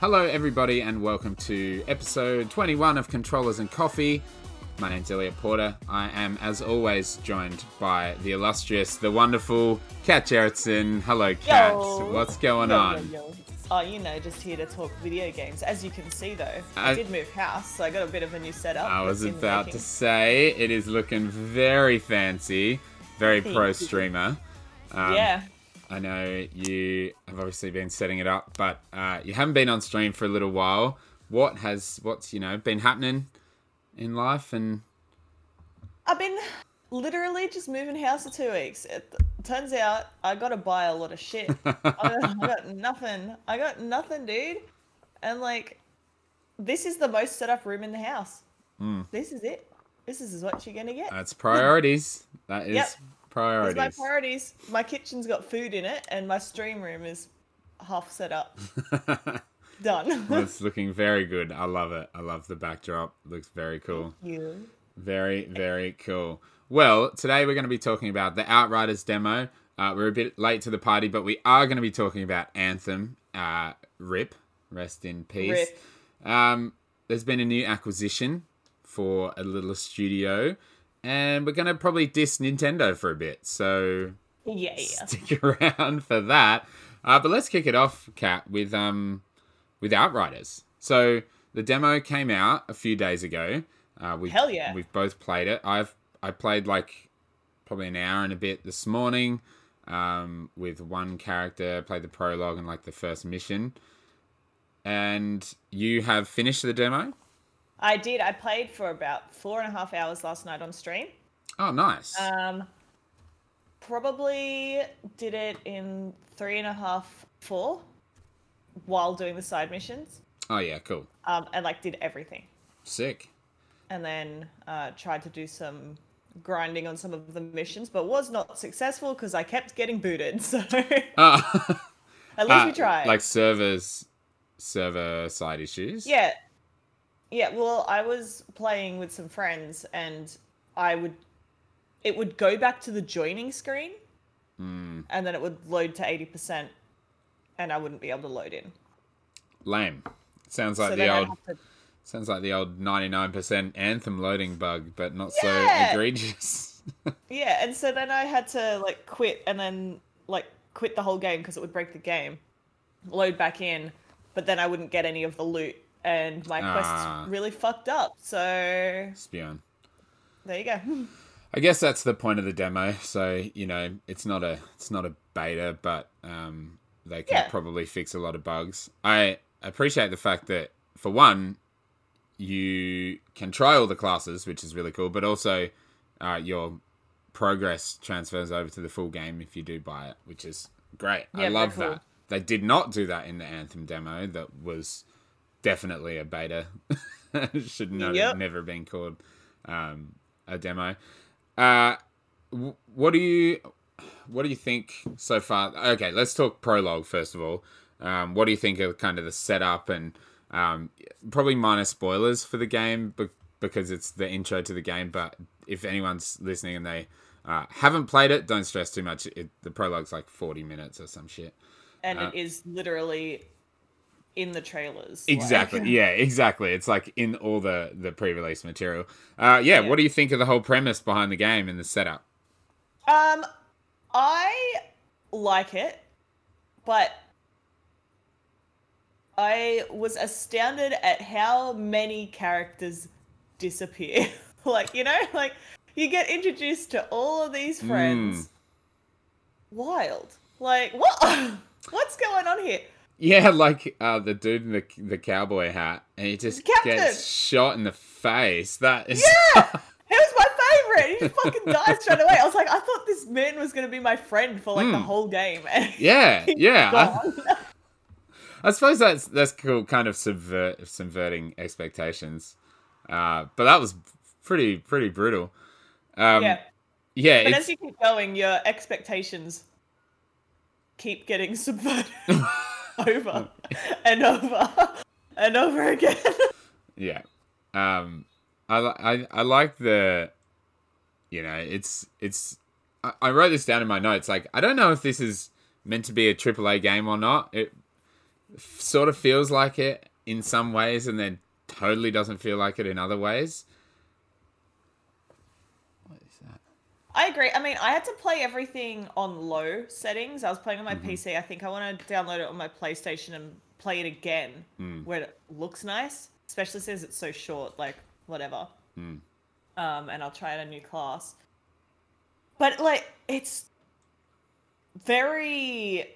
Hello, everybody, and welcome to episode 21 of Controllers and Coffee. My name's Elliot Porter. I am, as always, joined by the illustrious, the wonderful Kat Gerritsen. Hello, Kat. Yo. What's going Yo, on? yo. Oh, you know, just here to talk video games. As you can see, though, I, I- did move house, so I got a bit of a new setup. I was about to say it is looking very fancy, very Thank pro streamer. Um, yeah, I know you have obviously been setting it up, but uh, you haven't been on stream for a little while. What has what's you know been happening in life and I've been literally just moving house for two weeks. It turns out I got to buy a lot of shit. I, got, I got nothing. I got nothing, dude. And like, this is the most set up room in the house. Hmm. This is it. This is what you're gonna get. that's priorities. That is Yep. Priorities. my priorities. My kitchen's got food in it, and my stream room is half set up. Done. it's looking very good. I love it. I love the backdrop. Looks very cool. you. Very, very cool. Well, today we're going to be talking about the Outriders demo. Uh, we're a bit late to the party, but we are going to be talking about Anthem. Uh, RIP, rest in peace. Rip. Um, there's been a new acquisition for a little studio, and we're going to probably diss Nintendo for a bit. So Yeah, yeah. stick around for that. Uh, but let's kick it off, Kat, with um with Outriders. So the demo came out a few days ago. Uh, we Hell yeah. We've both played it. I've I played like probably an hour and a bit this morning. Um, with one character, played the prologue and like the first mission. And you have finished the demo. I did. I played for about four and a half hours last night on stream. Oh, nice. Um, probably did it in three and a half, four, while doing the side missions. oh yeah, cool. Um, and like did everything, Sick. and then uh, tried to do some grinding on some of the missions, but was not successful because I kept getting booted. So at Uh, least uh, we tried. Like servers, server side issues. Yeah. Yeah, well, I was playing with some friends and I would it would go back to the joining screen Hmm. and then it would load to 80% and I wouldn't be able to load in. Lame. Sounds like so the old to sounds like the old ninety nine percent anthem loading bug, but not so Yeah. egregious. Yeah, and so then I had to like quit and then like quit the whole game because it would break the game. Load back in, but then I wouldn't get any of the loot and my Ah. quests really fucked up. So Spion. there you go. I guess that's the point of the demo. So you know, it's not a it's not a beta, but um, they can Yeah. probably fix a lot of bugs. I appreciate the fact that for one, you can try all the classes, which is really cool, but also uh, your progress transfers over to the full game if you do buy it, which is great. I Yeah, very love cool. that. They did not do that in the Anthem demo. That was definitely a beta. Should not Yep. have never been called um, a demo. Uh, w- what do you what do you think so far? Okay, let's talk prologue first of all. Um, what do you think of kind of the setup and um, probably minor spoilers for the game be- because it's the intro to the game. But if anyone's listening and they uh, haven't played it, don't stress too much. It, the prologue's like forty minutes or some shit. and Uh, it is literally in the trailers. like- Exactly. yeah, exactly. It's like in all the the pre-release material. Uh, yeah, Yeah. What do you think of the whole premise behind the game and the setup? Um, I like it, but I was astounded at how many characters disappear. like, you know, like you get introduced to all of these friends. Mm. Wild. Like, what? What's going on here? Yeah, like uh, the dude in the the cowboy hat, and he just Captain! gets shot in the face. That is Yeah! He was my favorite. He fucking dies straight away. I was like, I thought this man was gonna be my friend for like the Hmm. whole game. And yeah, yeah. I. I suppose that's that's cool, kind of subvert subverting expectations. Uh, but that was pretty pretty brutal. Um, yeah. yeah, But as you keep going, your expectations keep getting subverted over and over and over again. yeah. Um, I I I like the, you know, it's it's. I, I wrote this down in my notes. Like, I don't know if this is meant to be a AAA game or not. It f- sort of feels like it in some ways, and then totally doesn't feel like it in other ways. What is that? I agree. I mean, I had to play everything on low settings. I was playing on my Mm-hmm. PC. I think I want to download it on my PlayStation and play it again Mm. where it looks nice, especially since it's so short, like whatever. Mm. Um, and I'll try out a new class. But like, it's very.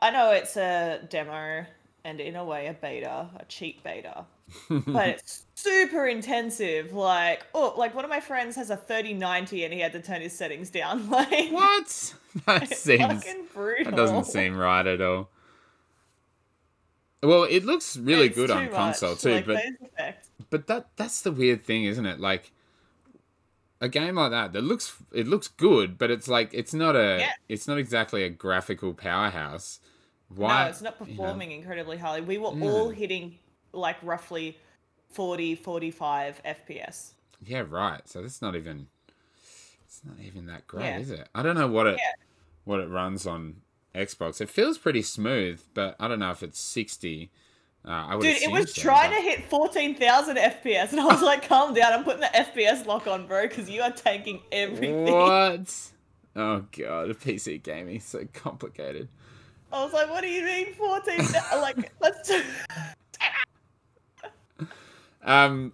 I know it's a demo and in a way a beta, a cheap beta, but it's super intensive. Like, oh, like one of my friends has a 3090 and he had to turn his settings down. Like, What? That seems that doesn't seem right at all. Well, it looks really It's good on much, console too, like, but but that that's the weird thing, isn't it? Like a game like that that looks it looks good, but it's like it's not a Yeah. it's not exactly a graphical powerhouse. Why? No, it's not you know? performing incredibly highly. We were Yeah. all hitting like roughly 40, 45 FPS. Yeah, right. So that's not even it's not even that great, Yeah. is it? I don't know what it Yeah. what it runs on Xbox. It feels pretty smooth, but I don't know if it's sixty. Uh, I would Dude, it was so, trying but- to hit 14,000 FPS, and I was like, calm down, I'm putting the FPS lock on, bro, because you are tanking everything. What? Oh god, a PC gaming is so complicated. I was like, what do you mean 14,000? like, that's too... Um,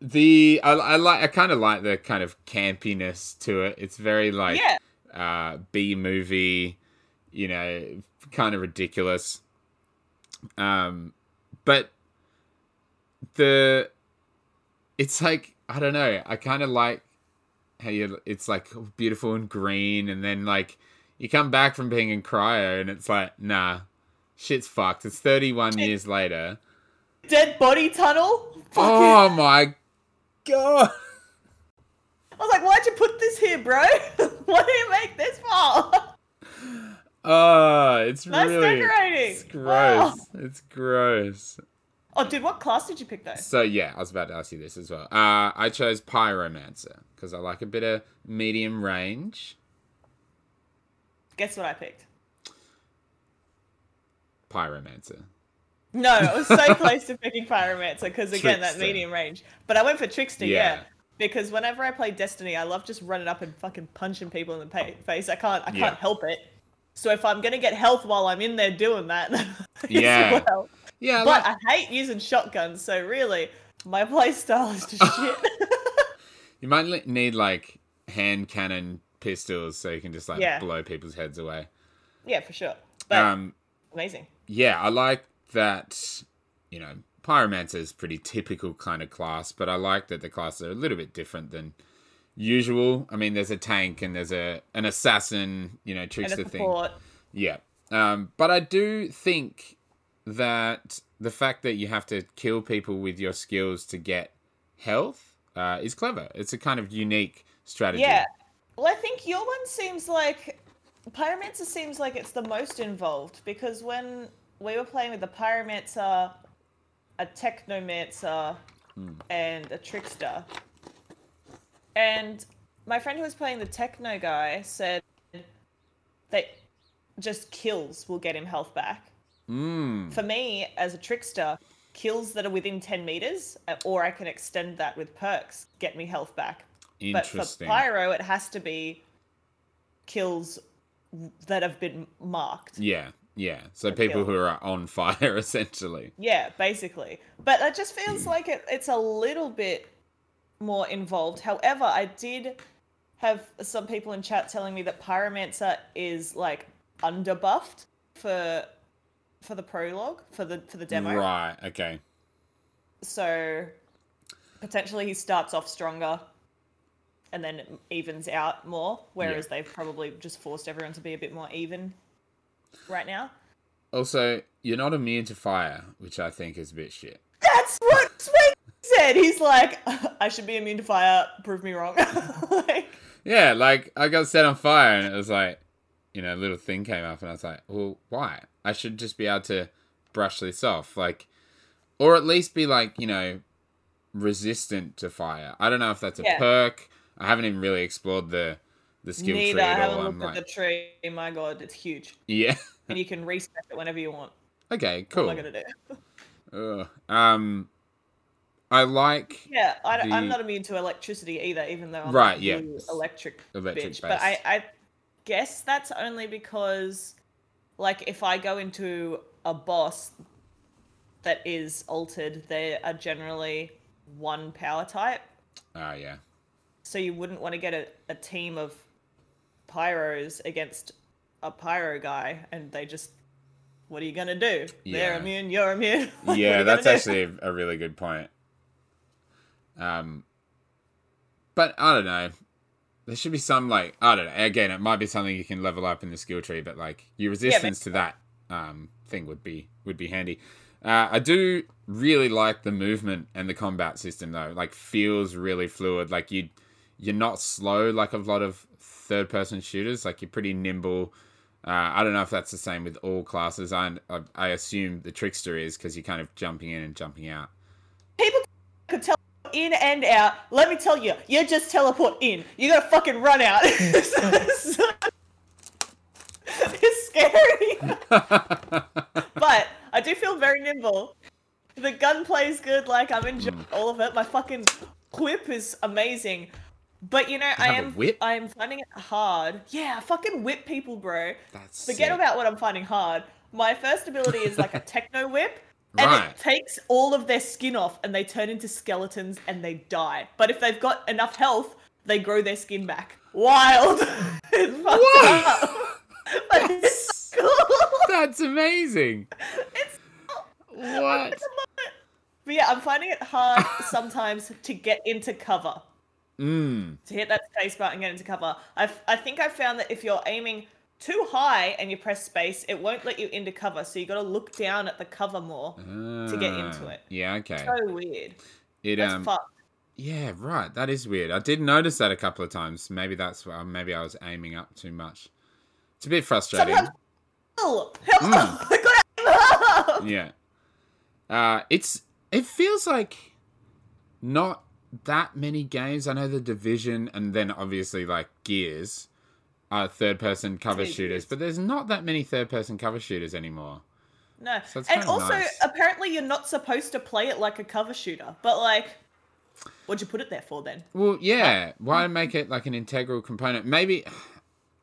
the I, I like I kind of like the kind of campiness to it. It's very like Yeah. uh B movie, you know, kind of ridiculous. Um, but the it's like I don't know. I kind of like how you it's like beautiful and green, and then like you come back from being in cryo, and it's like nah, shit's fucked. It's thirty one years later. Dead body tunnel? Fucking... Oh my god! I was like, why'd you put this here, bro? what do you make this for? Oh, it's Nice really decorating. It's gross. It's gross. Oh, dude, what class did you pick, though? So yeah, I was about to ask you this as well. Uh, I chose Pyromancer because I like a bit of medium range. Guess what I picked? Pyromancer. No, I was so close to picking Pyromancer because again that medium range. But I went for Trickster, yeah. Yeah. Because whenever I play Destiny, I love just running up and fucking punching people in the pa- face. I can't, I can't help it. So if I'm gonna get health while I'm in there doing that, Yeah. well. Yeah, But like- I hate using shotguns, so really, my playstyle is just shit. you might need like hand cannon pistols so you can just like Yeah. blow people's heads away. yeah, for sure. But Um, amazing. yeah, I like that. You know, Pyromancer is pretty typical kind of class, but I like that the classes are a little bit different than usual. I mean, there's a tank and there's a an assassin, you know, trickster thing. Yeah, um, but I do think that the fact that you have to kill people with your skills to get health uh, is clever. It's a kind of unique strategy. Yeah. Well, I think your one seems like Pyromancer seems like it's the most involved because when we were playing with the Pyromancer, a Technomancer, and a Trickster, and my friend who was playing the Techno guy said that just kills will get him health back. Mm. For me, as a Trickster, kills that are within 10 meters, uh, or I can extend that with perks, get me health back. But for pyro, it has to be kills that have been marked. yeah, yeah. So people who are on fire, essentially. Yeah, basically. But it just feels hmm. like it, it's a little bit more involved. However, I did have some people in chat telling me that Pyromancer is like underbuffed for for the prologue for the for the demo. Right. Okay. So potentially he starts off stronger and then evens out more, whereas they've probably just forced everyone to be a bit more even right now. Also, you're not immune to fire, which I think is a bit shit. That's what Sweet said. He's like, I should be immune to fire. Prove me wrong. like, Yeah, like I got set on fire and it was like, you know, a little thing came up and I was like, well, why? I should just be able to brush this off. Like, or at least be like, you know, resistant to fire. I don't know if that's a Yeah. perk. I haven't even really explored the the skill neither. tree I haven't all. looked I'm at like, the tree. My God, it's huge, yeah, and you can reset it whenever you want. Okay, What cool. am I gonna do? Ugh. Um, I like Yeah, I, The- am not immune to electricity either, even though I'm Right, a yeah. electric electric bitch. But I. I guess that's only because, like, if I go into a boss that is altered, they are generally one power type. Ah, yeah. So you wouldn't want to get a, a team of pyros against a pyro guy, and they just. What are you gonna do? They're immune. You're immune. Yeah, you that's do? actually a, really good point. Um, but I don't know. There should be some like I don't know. Again, it might be something you can level up in the skill tree, but like your resistance to that um thing would be would be handy. Uh, I do really like the movement and the combat system though. Like feels really fluid. Like you you're not slow like a lot of third person shooters. Like you're pretty nimble. Uh, I don't know if that's the same with all classes. I I, I assume the trickster is because you're kind of jumping in and jumping out. people could tell in and out. Let me tell you, you just teleport in. You gotta fucking run out. it's scary. but I do feel very nimble. The gunplay is good. Like I'm enjoying Hmm. all of it. My fucking whip is amazing. But you know, I am? I am finding it hard. Yeah, fucking whip people, bro. That's Forget sick. about what I'm finding hard. My first ability is like a techno whip. And Right. it takes all of their skin off and they turn into skeletons and they die. But if they've got enough health, they grow their skin back. Wild! it's fucked What? up. But it's so cool. That's amazing. It's What? But yeah, I'm finding it hard sometimes to get into cover. Mm. To hit that space bar and get into cover. i I think I've found that if you're aiming too high and you press space, it won't let you into cover. So you got to look down at the cover more. to get into Ah, it. Yeah. Okay. So weird. It That's um. fucked. Yeah. Right. That is weird. I did notice that a couple of times. Maybe that's why. Maybe I was aiming up too much. It's a bit frustrating. Sometimes help! Help! Mm. Help! yeah. Uh, it's it feels like not that many games. I know the division, and then obviously like Gears are third person cover shooters, but there's not that many third person cover shooters anymore. No. So and also, nice. apparently, you're not supposed to play it like a cover shooter. But, like, what'd you put it there for then? Well, yeah. Why hmm. make it like an integral component? Maybe.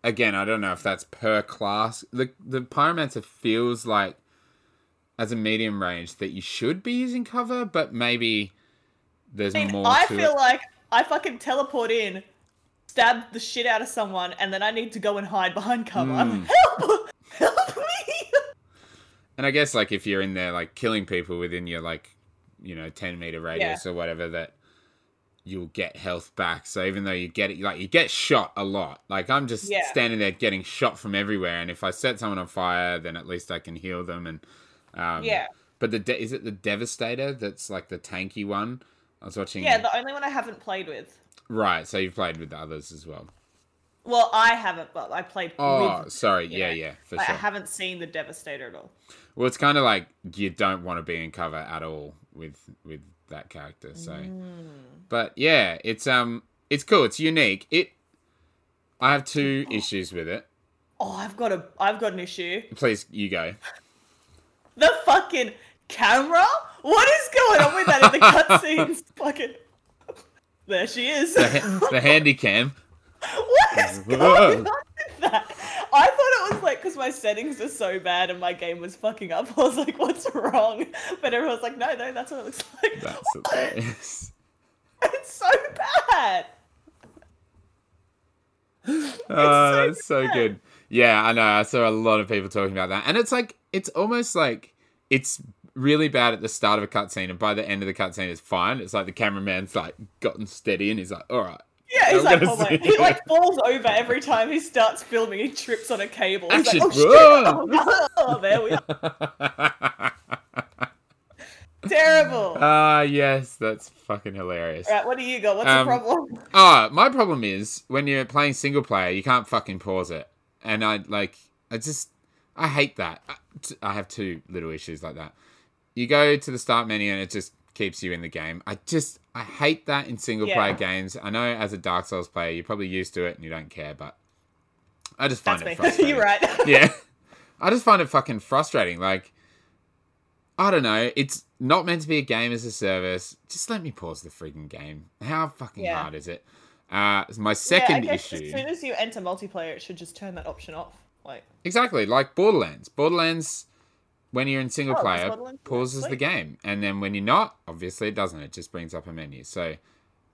Again, I don't know if that's per class. The the pyromancer feels like as a medium range that you should be using cover, but maybe there's I mean, more I feel it. like I fucking teleport in, stab the shit out of someone, and then I need to go and hide behind cover. Like, help! Help me! And I guess like if you're in there like killing people within your like you know ten meter radius or whatever, that you'll get health back. So even though you get it, like you get shot a lot. Like I'm just Yeah. standing there getting shot from everywhere, and if I set someone on fire, then at least I can heal them. And um, Yeah. But the de- is it the Devastator that's like the tanky one? I was watching. Yeah, the only one I haven't played with. right. So you've played with the others as well. Well, I haven't, but I played Oh, with. sorry. Yeah, know, yeah, for like, sure. I haven't seen the Devastator at all. Well, it's kind of like you don't want to be in cover at all with with that character. So, Mm. but yeah, it's um, it's cool. It's unique. It. I have two issues with it. Oh, I've got a, I've got an issue. Please, you go. The fucking camera? What is going on with that in the cutscenes? fucking. There she is. The, ha- the handy cam. what is going on with that? I thought it was like because my settings are so bad and my game was fucking up. I was like, "What's wrong?" But everyone's like, "No, no, that's what it looks like." That's What? hilarious. It's so bad. Oh, it's so bad. good. Yeah, I know. I saw a lot of people talking about that, and it's like it's almost like it's really bad at the start of a cutscene, and by the end of the cutscene, it's fine. It's like the cameraman's like gotten steady, and he's like, "All right." Yeah, he's I'm like, oh. He like falls over every time he starts filming. He trips on a cable. He's Action, like, oh shit! Oh. Oh, there we are. Terrible. Ah, yes, that's fucking hilarious. Right, what do you got? What's Um, the problem? Ah, my problem is when you're playing single player, you can't fucking pause it, and I like, I just, I hate that. I have two little issues like that. You go to the start menu and it just keeps you in the game. I just, I hate that in single Yeah. player games. I know as a Dark Souls player, you're probably used to it and you don't care, but I just find That's it me. frustrating. You're right. yeah. I just find it fucking frustrating. Like, I don't know. It's not meant to be a game as a service. Just let me pause the freaking game. How fucking Yeah. hard is it? Uh, my second yeah, issue. As soon as you enter multiplayer, it should just turn that option off. Like, Exactly, like Borderlands. Borderlands, when you're in single Oh, player, pauses the game, and then when you're not, obviously it doesn't. It just brings up a menu. So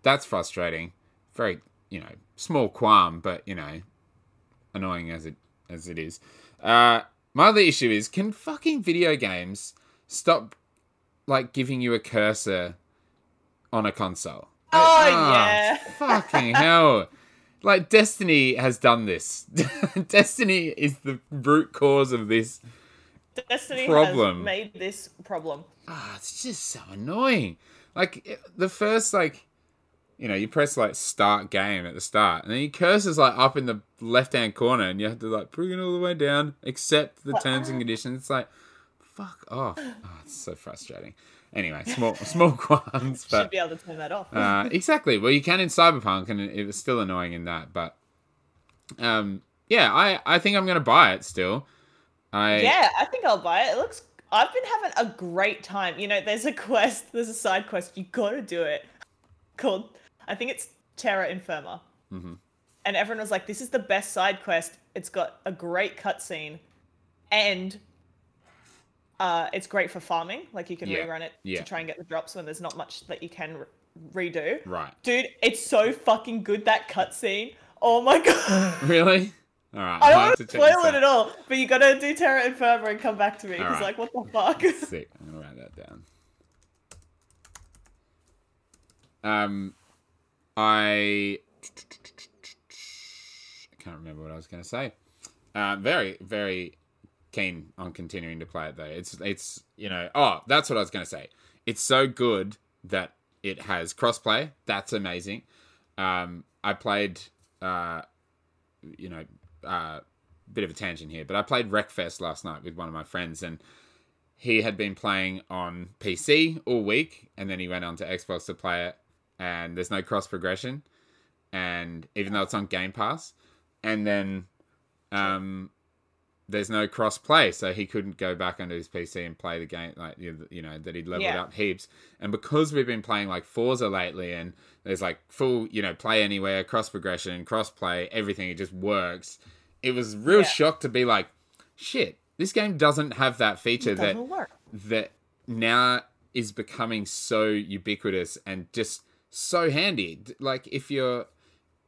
that's frustrating. Very, you know, small qualm, but you know, annoying as it as it is. Uh, my other issue is, can fucking video games stop like giving you a cursor on a console? Oh, Ah, yeah. fucking hell. Like Destiny has done this. Destiny is the root cause of this. Destiny Problem. has made this problem. Ah, it's just so annoying. Like the first like you know, you press like start game at the start, and then your cursor's like up in the left hand corner, and you have to like bring it all the way down, accept the terms and conditions. It's like, fuck off. Oh, it's so frustrating. Anyway, small small qualms, Should be able to turn that off. uh, exactly. Well, you can in Cyberpunk, and it was still annoying in that. But um, yeah, I I think I'm gonna buy it still. I yeah, I think I'll buy it. It looks. I've been having a great time. You know, there's a quest. There's a side quest. You gotta do it. Called. I think it's Terra Infirma. Mhm. And everyone was like, "This is the best side quest. It's got a great cutscene, and uh, it's great for farming. Like you can Yeah, rerun it yeah. to try and get the drops when there's not much that you can re- redo." right. Dude, it's so fucking good that cutscene. Oh my god. Really? All right. I don't want to spoil it at all, but you gotta do Terra Infirma and come back to me because, Alright. like, what the fuck? Sick. I'm gonna write that down. Um, I I can't remember what I was gonna say. Uh, very, very keen on continuing to play it though. It's, it's, you know, oh, that's what I was gonna say. It's so good that it has crossplay. That's amazing. Um, I played, uh, you know, uh, bit of a tangent here, but I played Wreckfest last night with one of my friends, and he had been playing on PC all week, and then he went on to Xbox to play it, and there's no cross progression, and even though it's on Game Pass, and then um, there's no cross play, so he couldn't go back onto his PC and play the game like you know that he'd leveled Yeah. up heaps, and because we've been playing like Forza lately, and there's like full you know play anywhere, cross progression, cross play, everything, it just works. It was real Yeah. shock to be like, shit, this game doesn't have that feature that work. that now is becoming so ubiquitous and just so handy. Like if you're,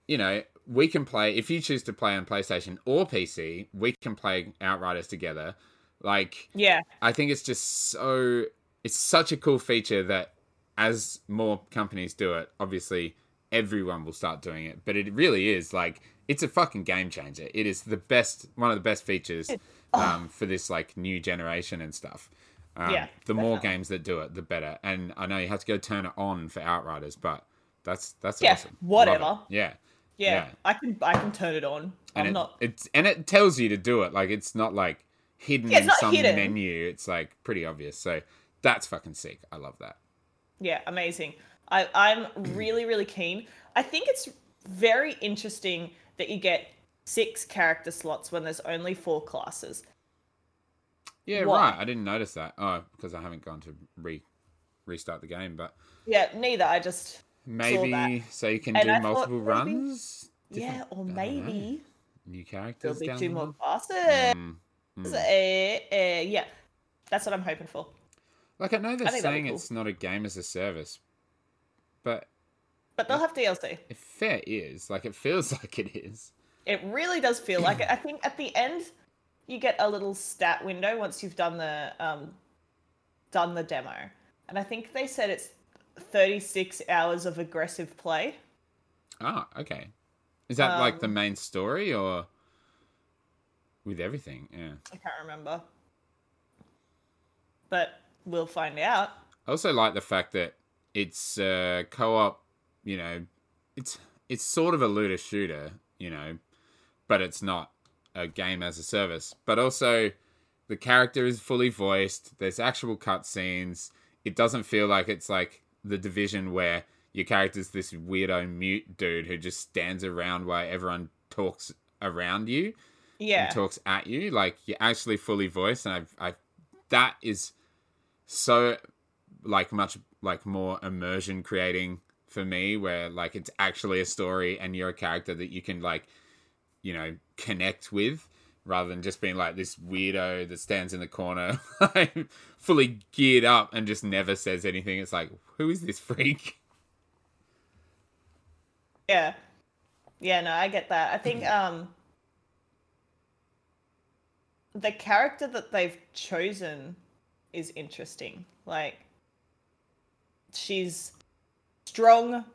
you know, we can play if you choose to play on PlayStation or PC, we can play Outriders together. Like Yeah, I think it's just so it's such a cool feature that as more companies do it, obviously everyone will start doing it. But it really is like it's a fucking game changer. It is the best one of the best features um, for this like new generation and stuff. Um, Yeah, the more definitely. games that do it, the better. And I know you have to go turn it on for Outriders, but that's that's Yeah, awesome. Whatever. Yeah. yeah, Yeah. I can I can turn it on. And I'm it, not. it's and it tells you to do it. Like it's not like hidden Yeah, in some hidden. menu. It's like pretty obvious. So that's fucking sick. I love that. Yeah, amazing. I, I'm really, really keen. I think it's very interesting that you get six character slots when there's only four classes. Yeah, Why? right. I didn't notice that. Oh, because I haven't gone to re restart the game, but Yeah, neither. I just maybe so you can And do I multiple maybe- runs. yeah, or I don't know. maybe new characters. there'll be two the more classes. Mm, mm. Uh, uh, yeah, that's what I'm hoping for. Like I know they're I think that'd be saying cool. it's not a game as a service, but But they'll have DLC. if fair is like it feels like it is. It really does feel like it. I think at the end, you get a little stat window once you've done the um, done the demo, and I think they said it's 36 hours of aggressive play. Ah, okay. Is that like the Um, main story or with everything? Yeah. I can't remember, but we'll find out. I also like the fact that it's uh, co-op. You know, it's it's sort of a looter shooter. You know, but it's not a game as a service. But also, the character is fully voiced. There's actual cutscenes. It doesn't feel like it's like the division where your character's this weirdo mute dude who just stands around while everyone talks around you Yeah, and talks at you. Like you're actually fully voiced, and I've, I that is so like much like more immersion creating for me where like it's actually a story and you're a character that you can like you know connect with rather than just being like this weirdo that stands in the corner like fully geared up and just never says anything it's like who is this freak Yeah. Yeah, no, I get that. I think um the character that they've chosen is interesting. Like she's strong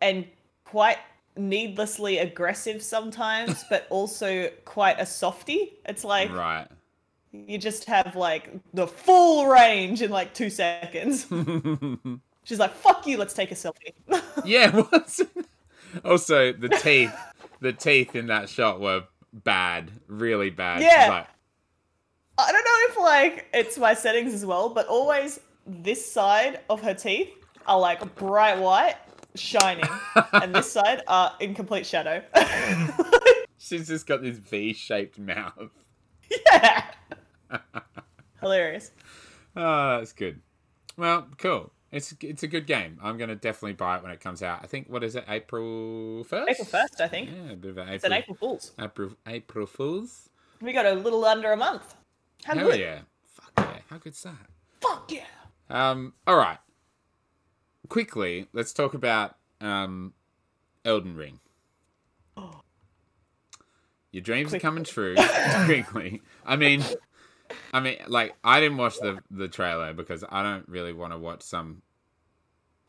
and quite needlessly aggressive sometimes, but also quite a softy. It's like right you just have like the full range in like 2 seconds. She's like, "Fuck you, let's take a selfie." yeah what's also the teeth the teeth in that shot were bad really bad Yeah. like, I don't know if like it's my settings as well, but always this side of her teeth are like bright white, shining, and this side are in complete shadow. she's just got this v-shaped mouth yeah. Hilarious. Oh, that's good. Well, cool. It's it's a good game. I'm gonna definitely buy it when it comes out. I think what is it? April first. April 1st, I think. Yeah, a bit of an It's an April. April Fool's. April April Fools. We got a little under a month. How Hell good? yeah! Fuck yeah! How good's that? Fuck yeah. Um. All right. Quickly, let's talk about um, Elden Ring. Your dreams Quick. are coming true. Quickly. I mean, I mean, like I didn't watch the the trailer because I don't really want to watch some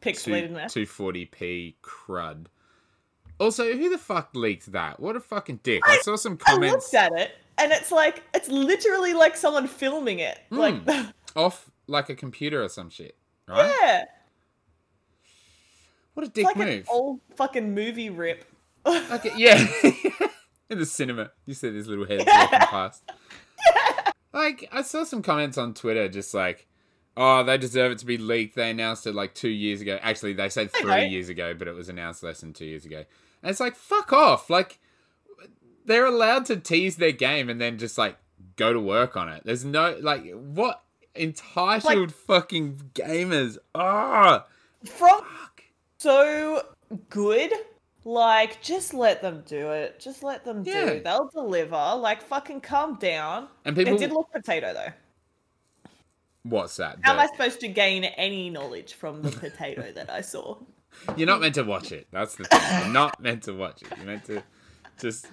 Pixelated 240p crud. Also, who the fuck leaked that? What a fucking dick. I, saw some I comments looked at it and it's like it's literally like someone filming it. Like off like a computer or some shit, right? yeah. What a dick like an move. old fucking movie rip. Okay, yeah. In the cinema. You see these little heads Yeah. walking past. Like, I saw some comments on Twitter just like, oh, they deserve it to be leaked. They announced it like two years ago. Actually, they said three Okay. years ago, but it was announced less than two years ago. And it's like, fuck off. Like, they're allowed to tease their game and then just like go to work on it. There's no, like, what entitled fucking gamers? Ah, From. So good. Like, just let them do it. Just let them Yeah. do. They'll deliver. Like, fucking calm down. And people, It did look potato though. what's that? How am I supposed to gain any knowledge from the potato that I saw? You're not meant to watch it. That's the thing. You're not meant to watch it. You're meant to just.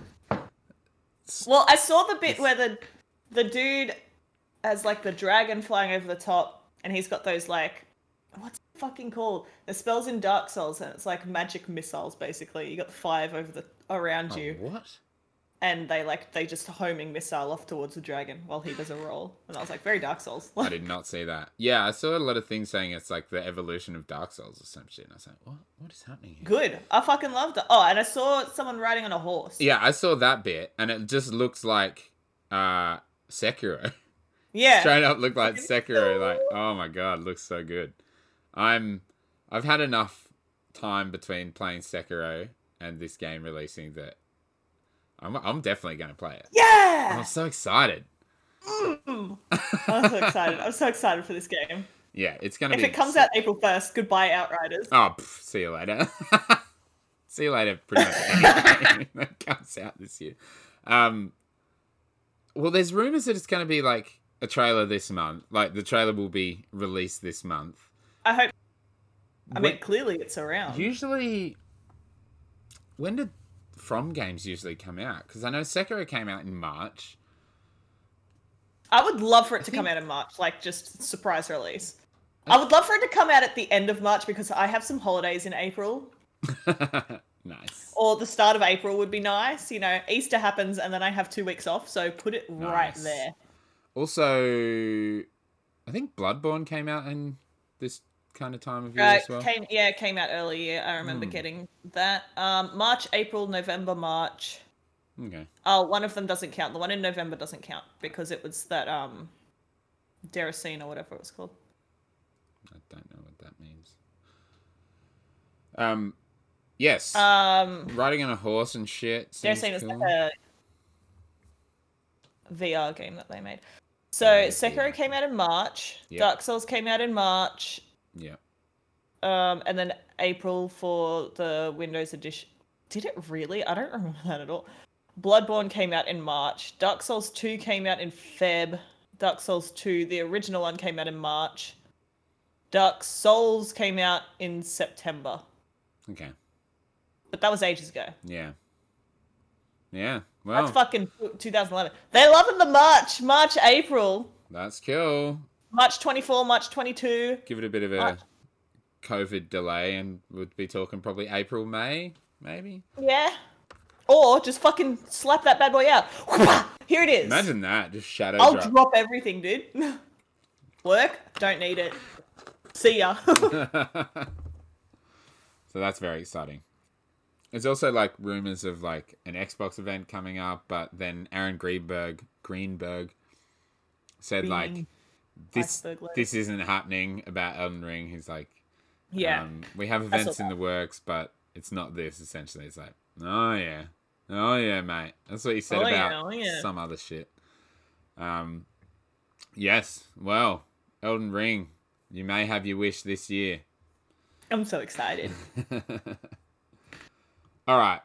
Well, I saw the bit where the the dude has like the dragon flying over the top, and he's got those like what's it fucking called? The spells in Dark Souls, and it's like magic missiles basically. You got the five over the around Oh, you, what? and they like they just homing missile off towards the dragon while he does a roll. And I was like, very Dark Souls. I did not see that. Yeah, I saw a lot of things saying it's like the evolution of Dark Souls or some shit. And I was like, what? What is happening here? Good. I fucking loved it. Oh, and I saw someone riding on a horse. Yeah, I saw that bit, and it just looks like uh Sekiro. Yeah. Straight up looked like Sekiro. Like, oh my god, looks so good. I'm. I've had enough time between playing Sekiro and this game releasing that. I'm, I'm definitely going to play it. Yeah. I'm so excited. Mm. I'm so excited. I'm so excited for this game. Yeah, it's gonna be If it comes out April 1st, goodbye Outriders. Oh, pff, see you later. see you later. Pretty much anything that comes out this year. Um, well, there's rumors that it's gonna be like a trailer this month. Like the trailer will be released this month. I hope. I mean, clearly it's around. usually, when did From games usually come out? Because I know Sekiro came out in March. I would love for it to think- come out in March, like just surprise release. I would love for it to come out at the end of March because I have some holidays in April, nice. or the start of April would be nice. You know, Easter happens and then I have two weeks off, so put it right there. Also, I think Bloodborne came out in this kind of time of year Uh, as well. came yeah, it came out early. Yeah, I remember Hmm. getting that. Um, March, April, November, March. Okay. Oh, one of them doesn't count. The one in November doesn't count because it was that um, Deracine or whatever it was called. I don't know what that means. Um, yes. Um, Riding on a horse and shit. Deracine is cool. like a VR game that they made. So Yeah, Sekiro yeah. came out in March. Yeah. Dark Souls came out in March. Yeah. Um, and then April for the Windows edition. Did it really? I don't remember that at all. Bloodborne came out in March. Dark Souls 2 came out in Feb. Dark Souls 2, the original one, came out in March. Dark Souls came out in September. Okay. But that was ages ago. Yeah. Yeah. Well, That's fucking 2011. They're loving the March, March, April. that's cool. March 24, March 22. Give it a bit of a Uh, COVID delay, and we'd be talking probably April, May, maybe. Yeah. Or just fucking slap that bad boy out. Here it is. Imagine that, just shadow I'll drop. drop everything, dude. Work? Don't need it. See ya. so that's very exciting. There's also like rumors of like an Xbox event coming up, but then Aaron Greenberg Greenberg said like Green- this this isn't happening about Elden Ring. He's like, yeah. um, we have events in the works, but it's not this. Essentially, it's like, oh yeah, oh yeah, mate. That's what he said Oh, about yeah, oh, yeah. some other shit. Um, yes. Well, Elden Ring, you may have your wish this year. I'm so excited. All right.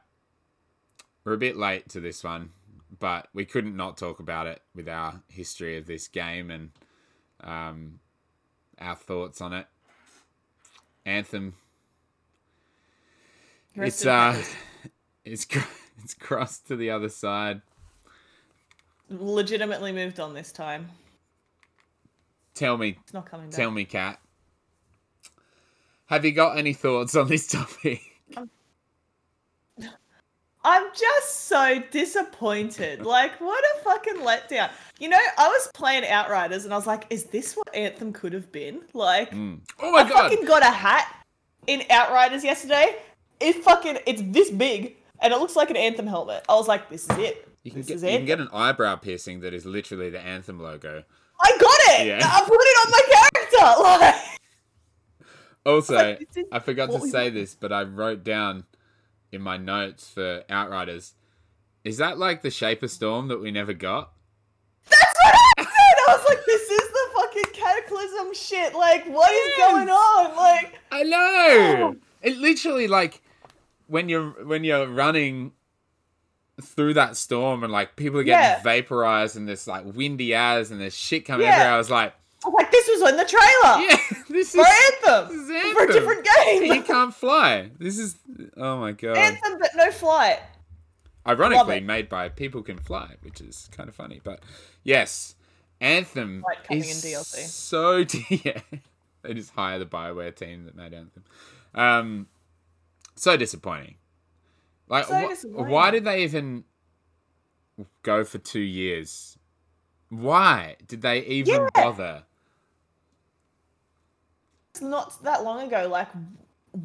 We're a bit late to this one, but we couldn't not talk about it with our history of this game and um, our thoughts on it. Anthem. Rest it's uh, peace. it's it's crossed to the other side. Legitimately moved on this time. Tell me, It's not coming back. tell me, Kat. Have you got any thoughts on this topic? I'm just so disappointed. Like, what a fucking letdown. You know, I was playing Outriders and I was like, is this what Anthem could have been? Like, Mm. Oh my I god! fucking got a hat in Outriders yesterday. It fucking, it's this big and it looks like an Anthem helmet. I was like, this is it. You can, this get, is you it. can get an eyebrow piercing that is literally the Anthem logo. I got it. Yeah. I put it on my character. Like, Also, like, I forgot to say this, but I wrote down in my notes for Outriders. Is that like the Shape of Storm that we never got? that's what I said. I was like, this is the fucking cataclysm shit. Like, what is Yes. going on? Like, I know. Oh. It literally like when you're when you're running through that storm and like people are getting Yeah. vaporized and there's like windy as and there's shit coming Yeah. everywhere. I was like, Like, this was in the trailer. yeah, this For is Anthem. this is For a Anthem. different you game. can't fly. This is oh my god. Anthem, but no flight. Ironically, made by People Can Fly, which is kind of funny. But yes, Anthem Like coming is in DLC. so yeah. They just hire the Bioware team that made Anthem. Um, so disappointing. Like, So wh- disappointing. why did they even go for two years? Why did they even Yeah. bother? It's not that long ago. Like,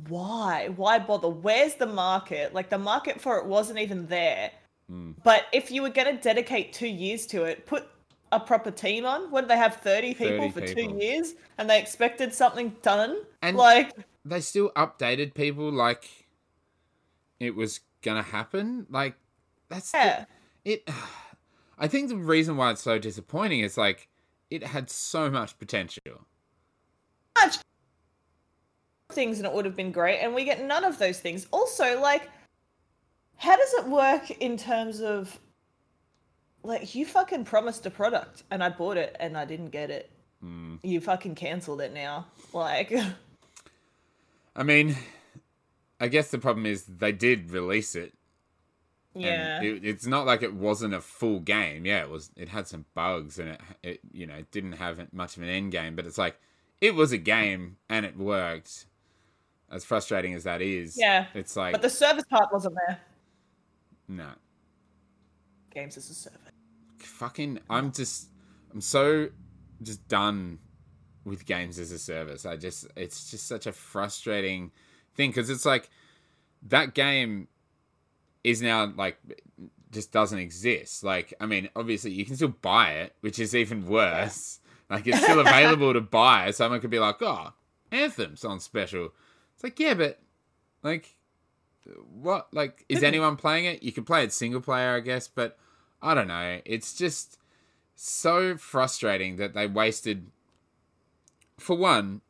why? Why bother? Where's the market? Like, the market for it wasn't even there. Hmm. But if you were going to dedicate two years to it, put a proper team on. What did they have? 30 people 30 for people. two years? And they expected something done? And- like, They still updated people like it was gonna happen. Like that's the- it i think the reason why it's so disappointing is like it had so much potential. Much things and it would have been great and we get none of those things. Also like how does it work in terms of like you fucking promised a product and i bought it and i didn't get it. Hmm. you fucking cancelled it now. Like i mean i guess the problem is they did release it yeah. it, it's not like it wasn't a full game. Yeah it was it had some bugs and it, it you know it didn't have much of an end game but it's like it was a game and it worked. As frustrating as that is Yeah. it's like but the service part wasn't there. No. Games as a service fucking i'm just i'm so just done with games as a service. I just it's just such a frustrating thing because it's like that game is now like just doesn't exist. Like i mean obviously you can still buy it which is even worse. Like it's still available to buy. Someone could be like oh anthem's on special. It's like yeah but like what like is anyone playing it? You can play it single player i guess but i don't know. It's just so frustrating that they wasted for one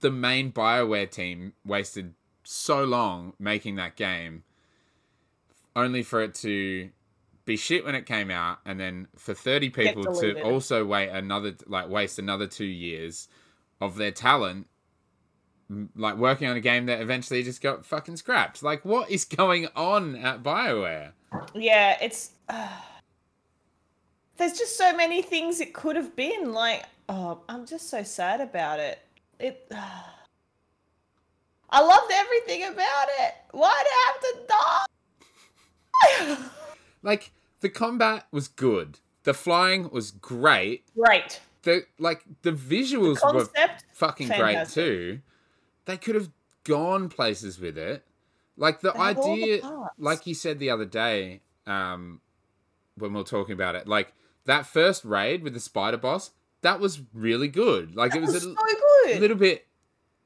the main BioWare team wasted so long making that game only for it to be shit when it came out and then for 30 people to also wait another like waste another 2 years of their talent like working on a game that eventually just got fucking scrapped like what is going on at BioWare Yeah, it's. Uh, there's just so many things it could have been. Like, oh, I'm just so sad about it. It. Uh, I loved everything about it. Why'd it have to die? like the combat was good the flying was great Great. the like the visuals were fucking fantastic. great too. They could have gone places with it. Like the They all the idea, like you said the other day, um, when we were talking about it, like that first raid with the spider boss, that was really good. Like That it was, was a so good. little bit,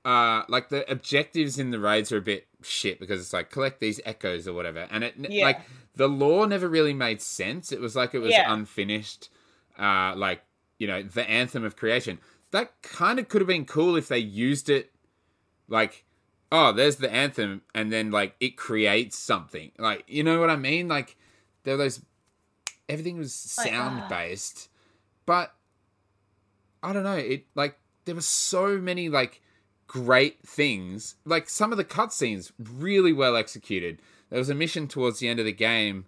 uh, like the objectives in the raids are a bit shit because it's like collect these echoes or whatever, and it Yeah. like the lore never really made sense. It was like it was Yeah. unfinished, uh, like you know the anthem of creation. That kind of could have been cool if they used it, like, oh, there's the anthem, and then like it creates something. Like you know what I mean? Like there were those, everything was Like, sound based, but I don't know. It like there were so many like great things. Like some of the cutscenes really well executed. There was a mission towards the end of the game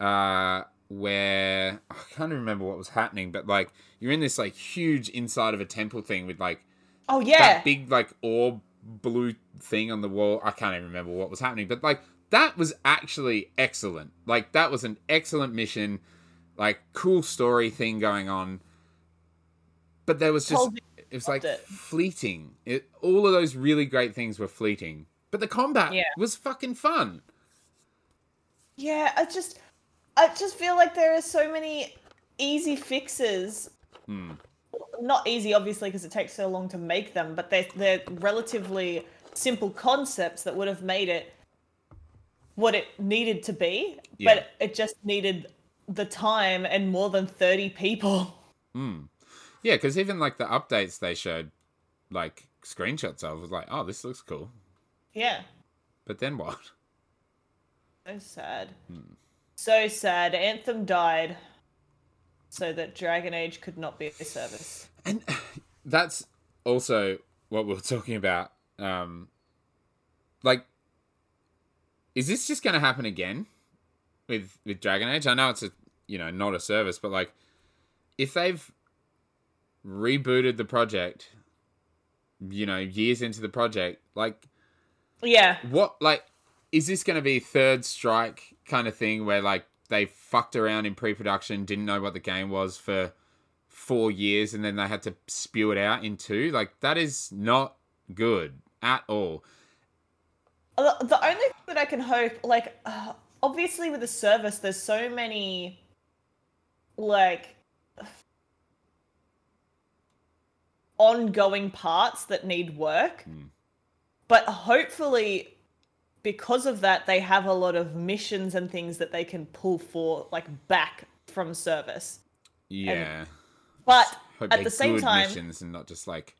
uh, where I can't remember what was happening, but like you're in this like huge inside of a temple thing with like oh yeah. that big like orb blue thing on the wall. I can't even remember what was happening, but like that was actually excellent. Like that was an excellent mission, like cool story thing going on. But there was just Told it was like it. fleeting. It, all of those really great things were fleeting, but the combat Yeah. was fucking fun. Yeah, I just I just feel like there are so many easy fixes. Hmm. Not easy, obviously, because it takes so long to make them, but they're they're relatively simple concepts that would have made it what it needed to be. Yeah. But it just needed the time and more than thirty people. Yeah, because even like the updates they showed, like screenshots of, was like, oh, this looks cool. Yeah. But then what? So sad. So sad. Anthem died so that Dragon Age could not be a service. And that's also what we we're talking about. Um, like, is this just going to happen again with with Dragon Age? I know it's a you know not a service, but like, if they've rebooted the project, you know, years into the project, like, Yeah. what like is this going to be third strike kind of thing where like they fucked around in pre-production, didn't know what the game was for four years, and then they had to spew it out in two? Like that is not good at all. The the only thing that I can hope, like, uh, obviously with the service, there's so many, like, ongoing parts that need work. Hmm. But hopefully, because of that, they have a lot of missions and things that they can pull for, like, back from service. Yeah. But Hope at the same time, missions and not just like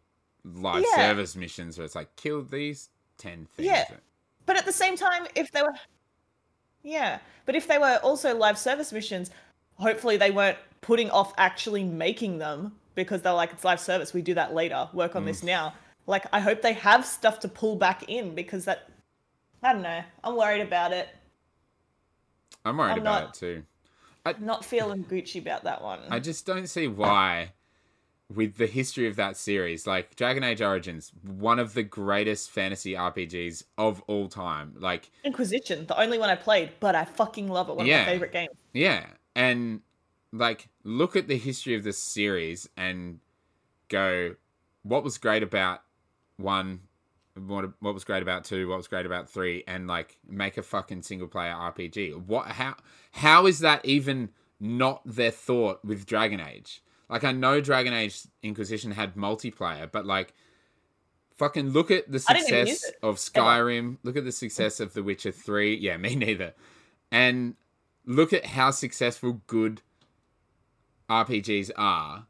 live Yeah. service missions where it's like kill these ten things. Yeah. But at the same time, if they were, yeah, but if they were also live service missions, hopefully they weren't putting off actually making them because they're like, it's live service. We do that later. Work on this mm. now. Like, I hope they have stuff to pull back in because that, I don't know. I'm worried about it. I'm worried I'm about not- it too. I'm not feeling Gucci about that one. I just don't see why, with the history of that series, like Dragon Age Origins, one of the greatest fantasy RPGs of all time. Like, Inquisition, the only one I played, but I fucking love it. One Yeah. of my favorite games. yeah, and like look at the history of this series and go, what was great about one, what what was great about two, what was great about three, and like make a fucking single player RPG. What how how is that even not their thought with Dragon Age? Like I know Dragon Age Inquisition had multiplayer, but like fucking look at the I didn't even use success of Skyrim, look at the success of The Witcher 3. Yeah, me neither. And look at how successful good RPGs are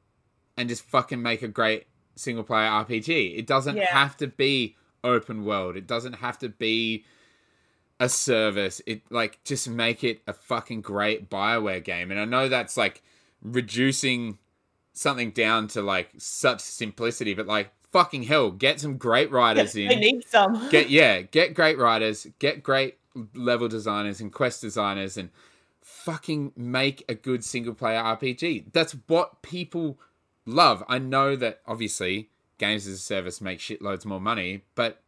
and just fucking make a great single player RPG. It doesn't Yeah. have to be open world. It doesn't have to be a service. It like just make it a fucking great BioWare game. And I know that's like reducing something down to like such simplicity, but like fucking hell, get some great writers in They need some. get yeah, get great writers, get great level designers and quest designers, and fucking make a good single player RPG. That's what people love. I know that obviously games as a service make shitloads more money, but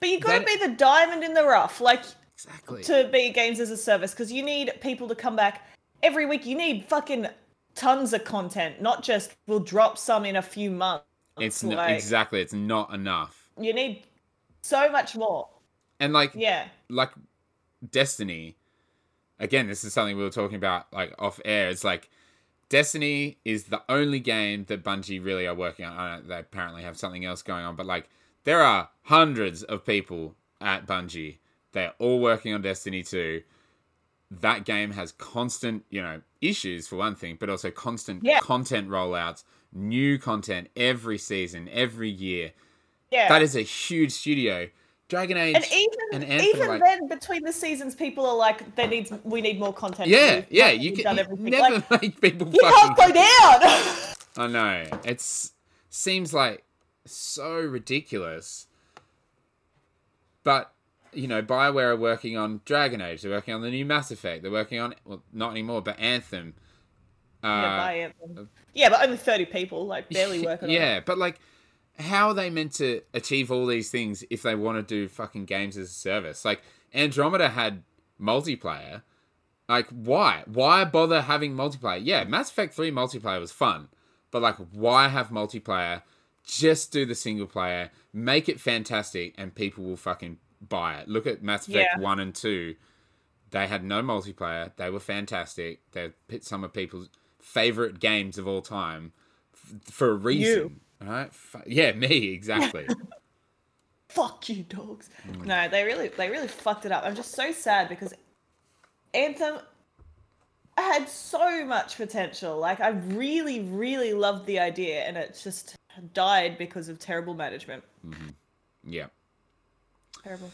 But you gotta be the diamond in the rough, like exactly, to be games as a service, because you need people to come back every week. You need fucking tons of content, not just we'll drop some in a few months. it's not exactly it's not enough. You need so much more. And like Yeah. like Destiny, again, this is something we were talking about like off air. It's like Destiny is the only game that Bungie really are working on. Know they apparently have something else going on, but like there are hundreds of people at Bungie. They're all working on Destiny 2. That game has constant, you know, issues for one thing, but also constant Yeah. content rollouts, new content every season, every year. Yeah. That is a huge studio. Dragon Age and even and Anthem, even like- then, between the seasons, people are like, "There needs, we need more content." Yeah, yeah, you can done you never like, make people. You fucking... can't go down. I know it's seems like so ridiculous, but you know, Bioware are working on Dragon Age. They're working on the new Mass Effect. They're working on well, not anymore, but Anthem. yeah, Uh, buy it. yeah, but only thirty people, like barely working on it. yeah, but like, how are they meant to achieve all these things if they want to do fucking games as a service? Like Andromeda had multiplayer. Like, why? Why bother having multiplayer? Yeah, Mass Effect 3 multiplayer was fun, but like, why have multiplayer? Just do the single player, make it fantastic, and people will fucking buy it. Look at Mass Effect Yeah. 1 and 2. They had no multiplayer. They were fantastic. They're some of people's favorite games of all time f- for a reason. Right? Fu- Yeah, me, exactly. Fuck you, dogs. Mm. No, they really, they really fucked it up. I'm just so sad because Anthem had so much potential. Like, I really, really loved the idea, and it just died because of terrible management. yeah. Terrible.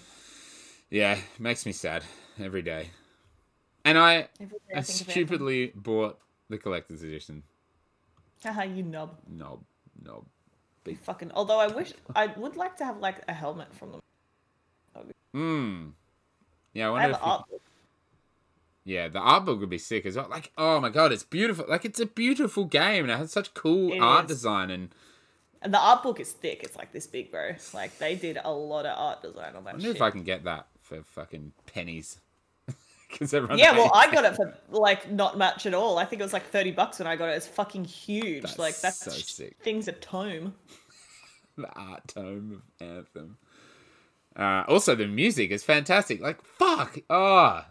Yeah, makes me sad every day. And I, I I think of Anthem. stupidly bought the collector's edition. Haha, you nub. No, no. Be fucking. Although I wish I would like to have like a helmet from them. Hmm. Yeah, I I wonder have if art book. yeah, the art book would be sick as well. Like, oh my god, it's beautiful. Like, it's a beautiful game and it has such cool It art is. design and And the art book is thick. It's like this big, bro. Like they did a lot of art design on that I wonder shit. if I can get that for fucking pennies. Because everyone Yeah, well, I got it for like not much at all. I think it was like thirty bucks when I got it. It's fucking huge. That's like that's so sick. thing's a tome. the art tome of Anthem. Uh, also, the music is fantastic. Like, fuck. Oh,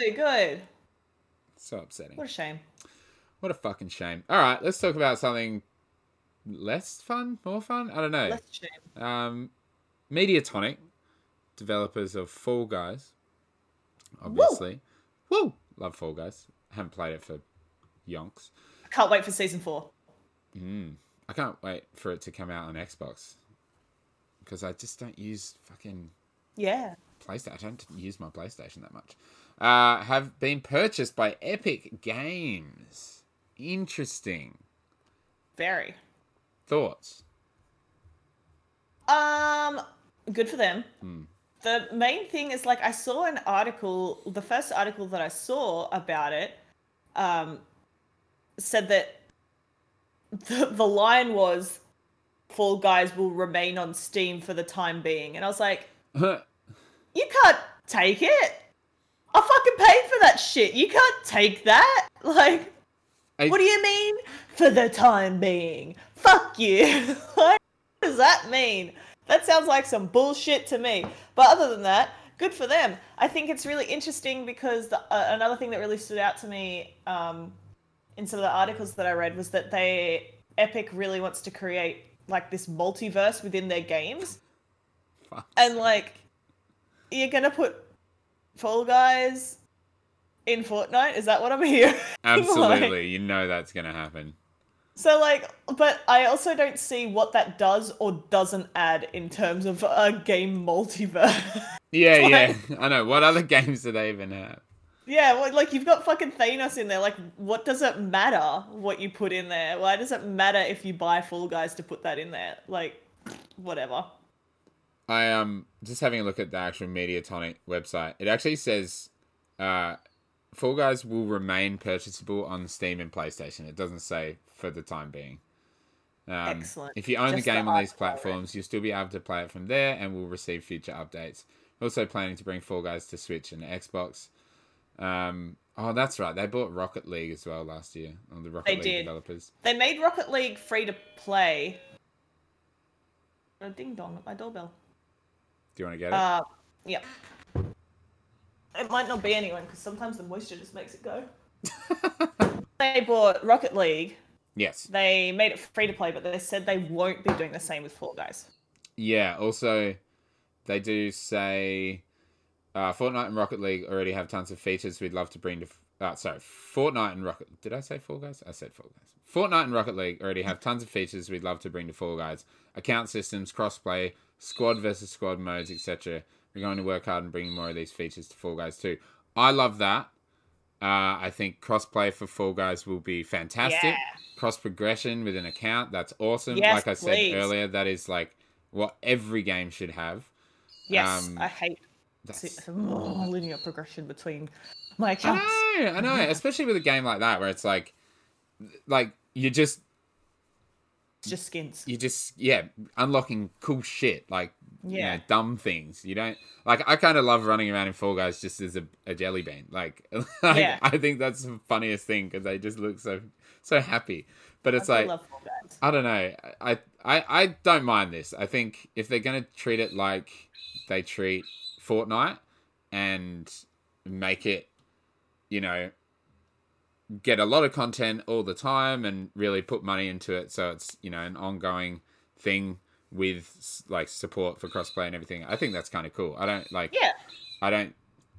So good. so upsetting. What a shame. What a fucking shame. All right, let's talk about something less fun, more fun. I don't know. Less shame. Um, Mediatonic, developers of Fall Guys, obviously. Woo! Love Fall Guys. Haven't played it for yonks. I can't wait for season four. Mm. I can't wait for it to come out on Xbox because I just don't use fucking Yeah. PlayStation. I don't use my PlayStation that much. Uh, have been purchased by Epic Games. Interesting Very. thoughts. Um, good for them. Hmm. The main thing is like I saw an article. The first article that I saw about it, um, said that the the line was, "Fall Guys will remain on Steam for the time being," and I was like, "You can't take it. I fucking paid for that shit. You can't take that. Like, I- what do you mean for the time being? Fuck you. like, what does that mean? That sounds like some bullshit to me. But other than that, good for them. I think it's really interesting because the, uh, another thing that really stood out to me um, in some of the articles that I read was that they Epic really wants to create like this multiverse within their games, Fuck. and like you're gonna put Fall Guys in Fortnite. Is that what I'm hearing? Absolutely, Like, you know that's gonna happen. So like, but I also don't see what that does or doesn't add in terms of a game multiverse. Yeah, Like- yeah. I know. What other games do they even have? yeah, well, like you've got fucking Thanos in there. Like, what does it matter what you put in there? Why does it matter if you buy Fall Guys to put that in there? Like, whatever. I um just having a look at the actual Mediatonic website. It actually says uh Fall Guys will remain purchasable on Steam and PlayStation. It doesn't say for the time being. Um, Excellent. If you own Just the the game on these platforms, you'll still be able to play it from there and will receive future updates. Also planning to bring Fall Guys to Switch and Xbox. Um, oh, that's right. They bought Rocket League as well last year. On the Rocket They League did. developers. They made Rocket League free to play. Oh, ding dong at my doorbell. Do you want to get it? Uh, yeah. It might not be anyone because sometimes the moisture just makes it go. they bought Rocket League. yes. They made it free to play, but they said they won't be doing the same with Fall Guys. Yeah, also, they do say uh, Fortnite and Rocket League already have tons of features we'd love to bring to. Uh, sorry, Fortnite and Rocket. Did I say Fall Guys? I said Fall Guys. Fortnite and Rocket League already have tons of features we'd love to bring to Fall Guys. Account systems, crossplay, squad versus squad modes, etc. We're going to work hard and bring more of these features to Fall Guys too. I love that. Uh, I think crossplay for Fall Guys will be fantastic. Yeah. Cross progression with an account, that's awesome. Yes, like I said earlier, that is like what every game should have. Yes, Um, I hate That's, oh, linear progression between my I accounts. know, I know, especially with a game like that where it's like, like you just, It's just skins. you just, yeah, unlocking cool shit like, you Yeah. know, dumb things. You don't like. I kind of love running around in Fall Guys just as a, a jelly bean. Like, like Yeah. I think that's the funniest thing because they just look so so happy. But it's I like, I don't know. I, I I don't mind this. I think if they're gonna treat it like they treat Fortnite and make it, you know, get a lot of content all the time and really put money into it, so it's you know an ongoing thing with like support for crossplay and everything. I think that's kind of cool. I don't like. Yeah. I don't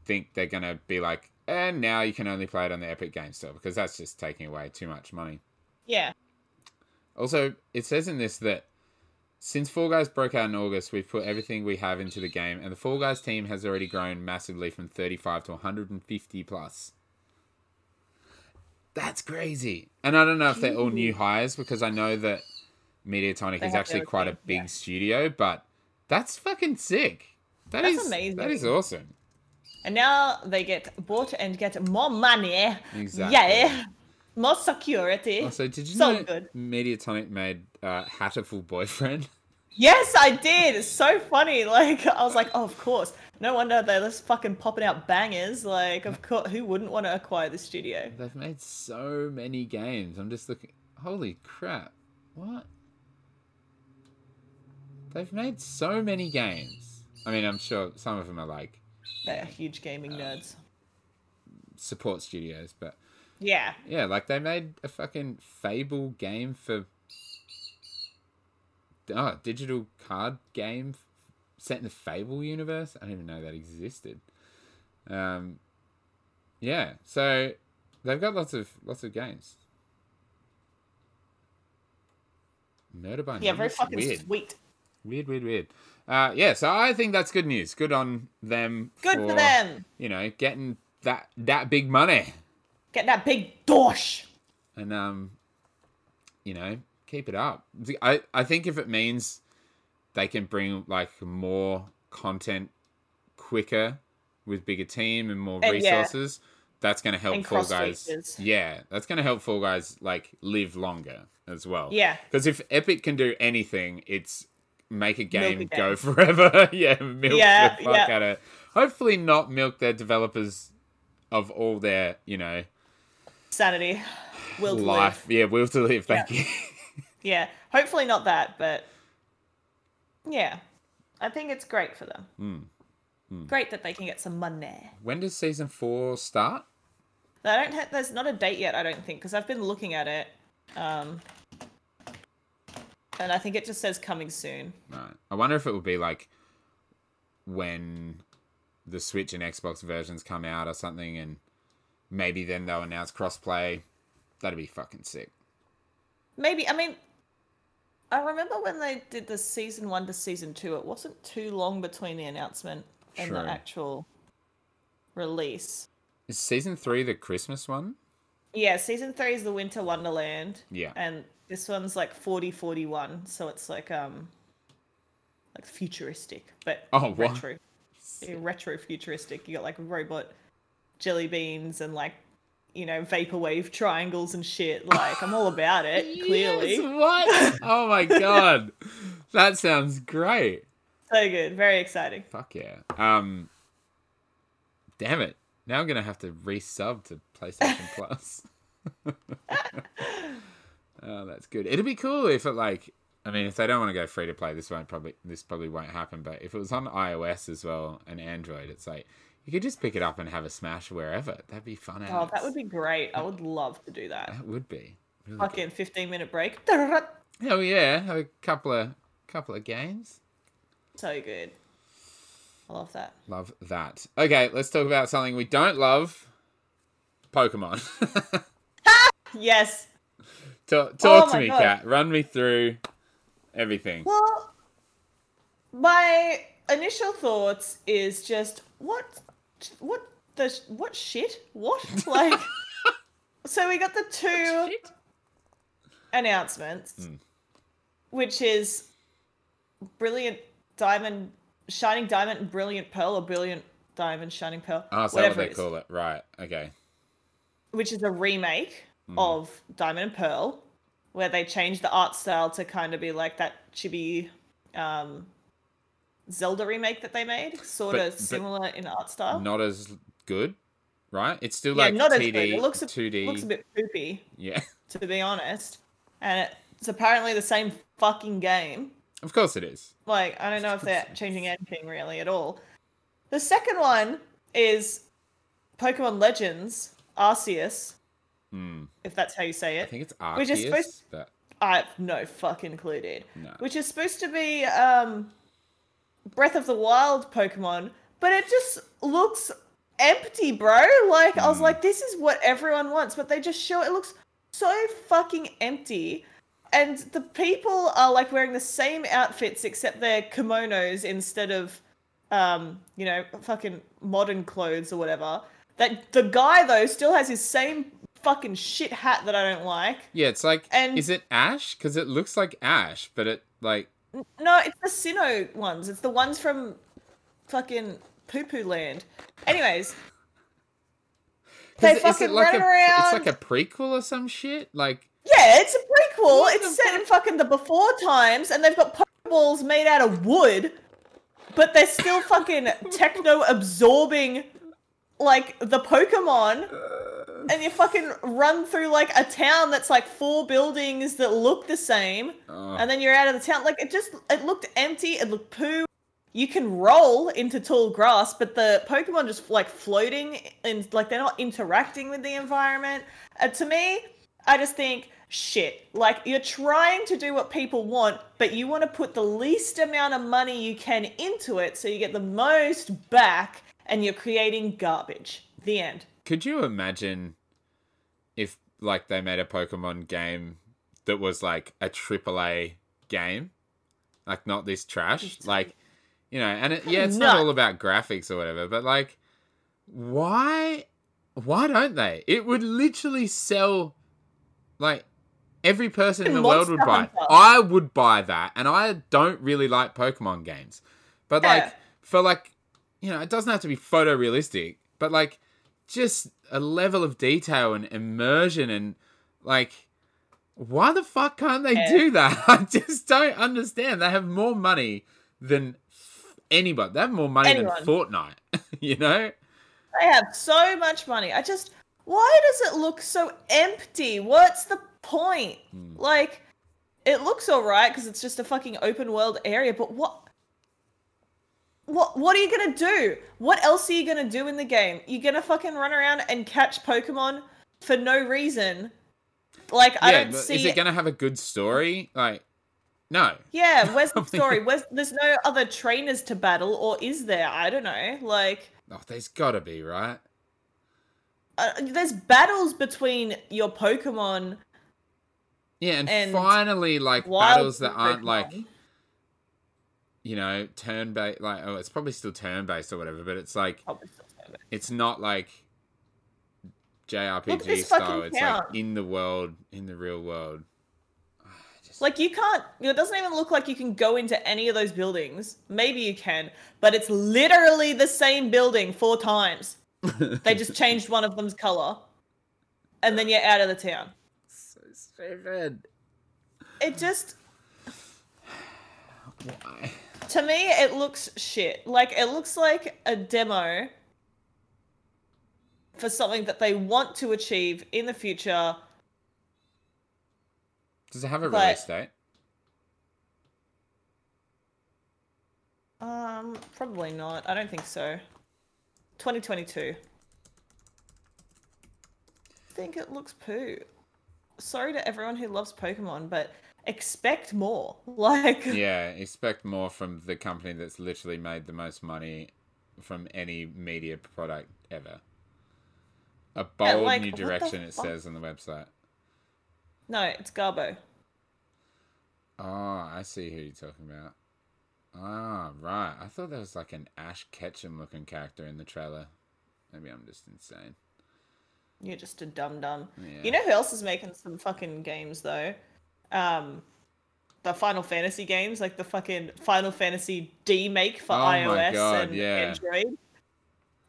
think they're gonna be like, and now you can only play it on the Epic Game Store because that's just taking away too much money. Yeah. Also, it says in this that since Fall Guys broke out in August, we've put everything we have into the game, and the Fall Guys team has already grown massively from 35 to 150 plus. That's crazy. And I don't know if they're all new hires because I know that Mediatonic They is actually their quite a big yeah. studio, but that's fucking sick. That That's is- amazing. That is awesome. And now they get bought and get more money. Exactly. Yeah. More security. Also, did you So know good. Mediatonic made uh, Hatoful Boyfriend? Yes, I did. It's so funny. Like I was like, oh, of course. No wonder they're just fucking popping out bangers. Like, of course, who wouldn't want to acquire the studio? They've made so many games. I'm just looking. Holy crap! What? They've made so many games. I mean, I'm sure some of them are like They're huge gaming uh, nerds. support studios, but Yeah. yeah, like they made a fucking Fable game for oh, digital card game set in the Fable universe. I didn't even know that existed. Um, yeah, so they've got lots of lots of games. Murder by Yeah, very fucking weird. sweet. Weird, weird, weird. Uh, yeah, so I think that's good news. Good on them. Good for them. You know, getting that that big money, Get that big dosh. and um, you know, keep it up. I I think if it means they can bring like more content quicker with bigger team and more And, yeah. resources, that's going to help And Fall Guys. features. Yeah, that's going to help Fall Guys like live longer as well. Yeah. Because if Epic can do anything, it's make a game, a go game. forever. yeah, milk Yeah, the fuck yeah. out of. Hopefully, not milk their developers of all their you know Sanity. Will life. live. Yeah, will to live. Thank Yeah. you. Yeah. Hopefully not that, but yeah. I think it's great for them. Hmm. Great that they can get some money. when does season four start? I don't have. There's not a date yet. I don't think because I've been looking at it, um, and I think it just says coming soon. Right. I wonder if it will be like when the Switch and Xbox versions come out or something, and maybe then they'll announce crossplay. That'd be fucking sick. Maybe. I mean, I remember when they did the season one to season two. It wasn't too long between the announcement and True. the actual release. Is season three the Christmas one? Yeah, season three is the Winter Wonderland. Yeah. And this one's like 4041, so it's like um like futuristic, but Oh, what? retro. Yeah, retro futuristic. You got like robot jelly beans and like you know vaporwave triangles and shit. Like I'm all about it. Clearly, Yes, what? oh my god. That sounds great. so good. Very exciting. Fuck yeah. Um Damn it. Now I'm gonna have to resub to PlayStation Plus. oh, that's good. It'd be cool if it like I mean if they don't want to go free to play, this won't probably this probably won't happen, but if it was on iOS as well and Android, it's like you could just pick it up and have a smash wherever. That'd be fun. Oh, that would be great. I would love to do that. that would be. Really Fucking 15 minute break. good. Hell yeah. Have a couple of couple of games. So good. I love that. Love that. Okay, let's talk about something we don't love. Pokemon. Yes. talk talk Oh to me, God. Kat. Run me through everything. Well, my initial thoughts is just what, what the what shit? What like? so we got the two announcements, Hmm. which is brilliant diamond, shining diamond, and brilliant pearl, or brilliant diamond, shining pearl, Oh, is that what whatever they it is, call it? Right. Okay. which is a remake Hmm. of Diamond and Pearl, where they changed the art style to kind of be like that chibi um, Zelda remake that they made, sort But- of similar in art style. Not as good, right? It's still yeah, like not as good. It looks a, 2D. looks a bit poopy, Yeah. to be honest, and it's apparently the same fucking game. Of course it is. Like, I don't know if they're changing anything really at all. The second one is Pokemon Legends Arceus, Hmm. if that's how you say it. I think it's Arceus, Which is supposed- but I have no fucking clue, dude. no. Which is supposed to be um, Breath of the Wild Pokemon, but it just looks empty, bro. Like I was Hmm. like, this is what everyone wants, but they just show it looks so fucking empty. And the people are like wearing the same outfits except they're kimonos instead of, um, you know, fucking modern clothes or whatever. That the guy though still has his same fucking shit hat that I don't like. Yeah, it's like And- is it Ash? Because it looks like Ash, but it like No, it's the Sinnoh ones. It's the ones from fucking Poo Poo Land. Anyways, they fucking like run a, around. It's like a prequel or some shit. Like Yeah, it's a prequel. What it's set in fucking the before times, and they've got Pokeballs made out of wood, but they're still fucking techno absorbing like the Pokemon. Uh, And you fucking run through like a town that's like four buildings that look the same. oh, and then you're out of the town. Like it just it looked empty. It looked poo. You can roll into tall grass, but the Pokemon just like floating and like they're not interacting with the environment. Uh, to me, I just think shit. Like you're trying to do what people want, but you want to put the least amount of money you can into it so you get the most back, and you're creating garbage. The end. Could you imagine if like they made a Pokemon game that was like a AAA game, like not this trash, like you know, and it, yeah, it's not all about graphics or whatever, but like, why, why don't they? It would literally sell, like. Every person in the world would buy. I would buy that, and I don't really like Pokemon games, but like for like, you know, it doesn't have to be photorealistic, but like, just a level of detail and immersion and like, why the fuck can't they Yeah. do that? I just don't understand. They have more money than anybody. They have more money Anyone. than Fortnite. you know? They have so much money. I just why does it look so empty? What's the point? Hmm. Like it looks all right because it's just a fucking open world area, but what what what are you to do? What else are you to do in the game? You're to fucking run around and catch Pokemon for no reason. Like I don't see is it to have a good story? Like, no. Yeah, where's the story? Where's there's no other trainers to battle or is there? I don't know. Like Oh, there's got to be, right? uh, there's battles between your Pokemon Yeah, and, And finally, like battles that aren't like Pokemon. You know turn based. Like oh, it's probably still turn based or whatever, but it's like Probably still have it. it's not like JRPG style. It's count. like in the world, in the real world. Ah, just- Like you can't. It doesn't even look like you can go into any of those buildings. Maybe you can, but it's literally the same building four times. They just changed one of them's color, and then you're out of the town. so stupid. It just Why? To me it looks shit. Like it looks like a demo for something that they want to achieve in the future. Does it have a But- release date? Um, probably not. I don't think so. 2022. I think it looks poo. Sorry to everyone who loves Pokemon, but expect more. Like, Yeah, expect more from the company that's literally made the most money from any media product ever. A bold like, new direction, it fuck? says on the website. no, it's Garbo. Oh, I see who you're talking about. Ah, right. I thought there was like an Ash Ketchum looking character in the trailer. Maybe I'm just insane. You're just a dum dum. Yeah. You know who else is making some fucking games though? Um, the Final Fantasy games, like the fucking Final Fantasy demake for Oh iOS God, and yeah. Android.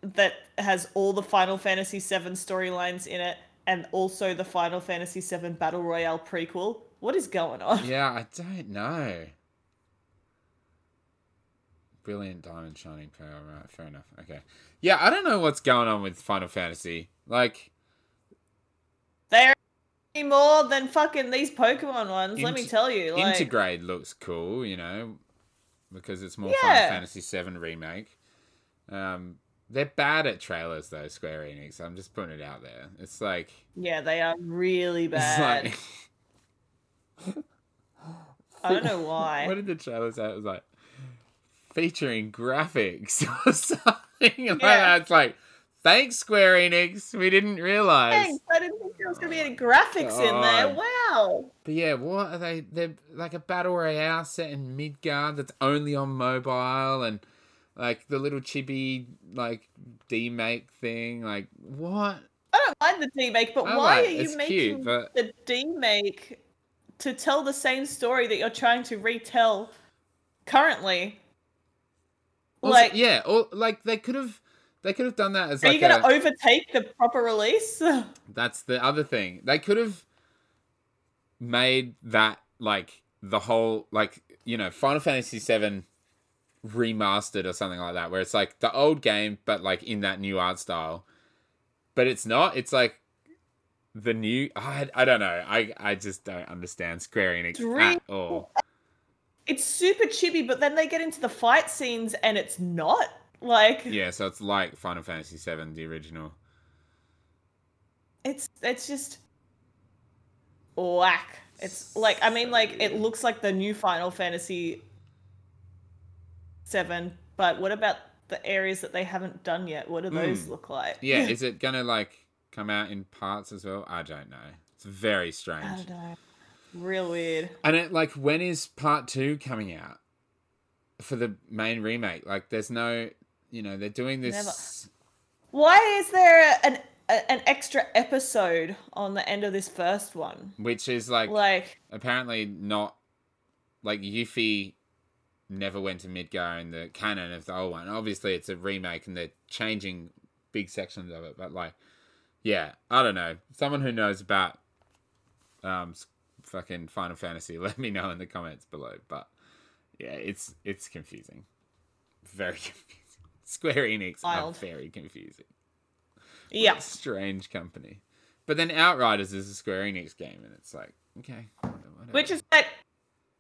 That has all the Final Fantasy VII storylines in it, and also the Final Fantasy VII Battle Royale prequel. What is going on? Yeah, I don't know. Brilliant diamond shining pearl, right? Fair enough. Okay. Yeah, I don't know what's going on with Final Fantasy. Like, They're more than fucking these Pokemon ones. let me tell you, like Intergrade looks cool, you know, because it's more Yeah. Final Fantasy VII remake. Um, they're bad at trailers though, Square Enix. I'm just putting it out there. It's like, yeah, they are really bad. like I don't know why. what did the trailer say? It was like featuring graphics or something like Yeah. that. It's like, thanks Square Enix. We didn't realize. Thanks, I didn't think there was gonna be any graphics in there. Wow. But yeah, what are they? They're like a battle royale set in Midgar that's only on mobile and like the little chibi like demake thing. Like what? I don't mind the D-make, but I why like- are you making cute, but- the D-make to tell the same story that you're trying to retell currently? Also, like, yeah, or like they could have they could have done that as are like you gonna overtake the proper release? that's the other thing. They could have made that like the whole like you know Final Fantasy VII remastered or something like that, where it's like the old game but like in that new art style. But it's not. It's like the new. I I don't know. I I just don't understand Square Enix Dream- at all. it's super chibi, but then they get into the fight scenes and it's not. Like, Yeah, so it's like Final Fantasy VII, the original. it's it's just whack. It's like I mean, like it looks like the new Final Fantasy Seven, but what about the areas that they haven't done yet? What do those Hmm. look like? Yeah, is it gonna like come out in parts as well? I don't know. It's very strange. I don't know. Real weird. And it like when is part two coming out for the main remake? Like, there's no, you know, they're doing this. Why is there an an extra episode on the end of this first one? Which is like, Like, apparently not like Yuffie never went to Midgar in the canon of the old one. Obviously, it's a remake and they're changing big sections of it. But like, yeah, I don't know. Someone who knows about um fucking Final Fantasy, let me know in the comments below. But yeah, it's it's confusing, very confusing. Square Enix Wild. are very confusing. Yeah, strange company. But then Outriders is a Square Enix game, and it's like, okay, whatever. which is like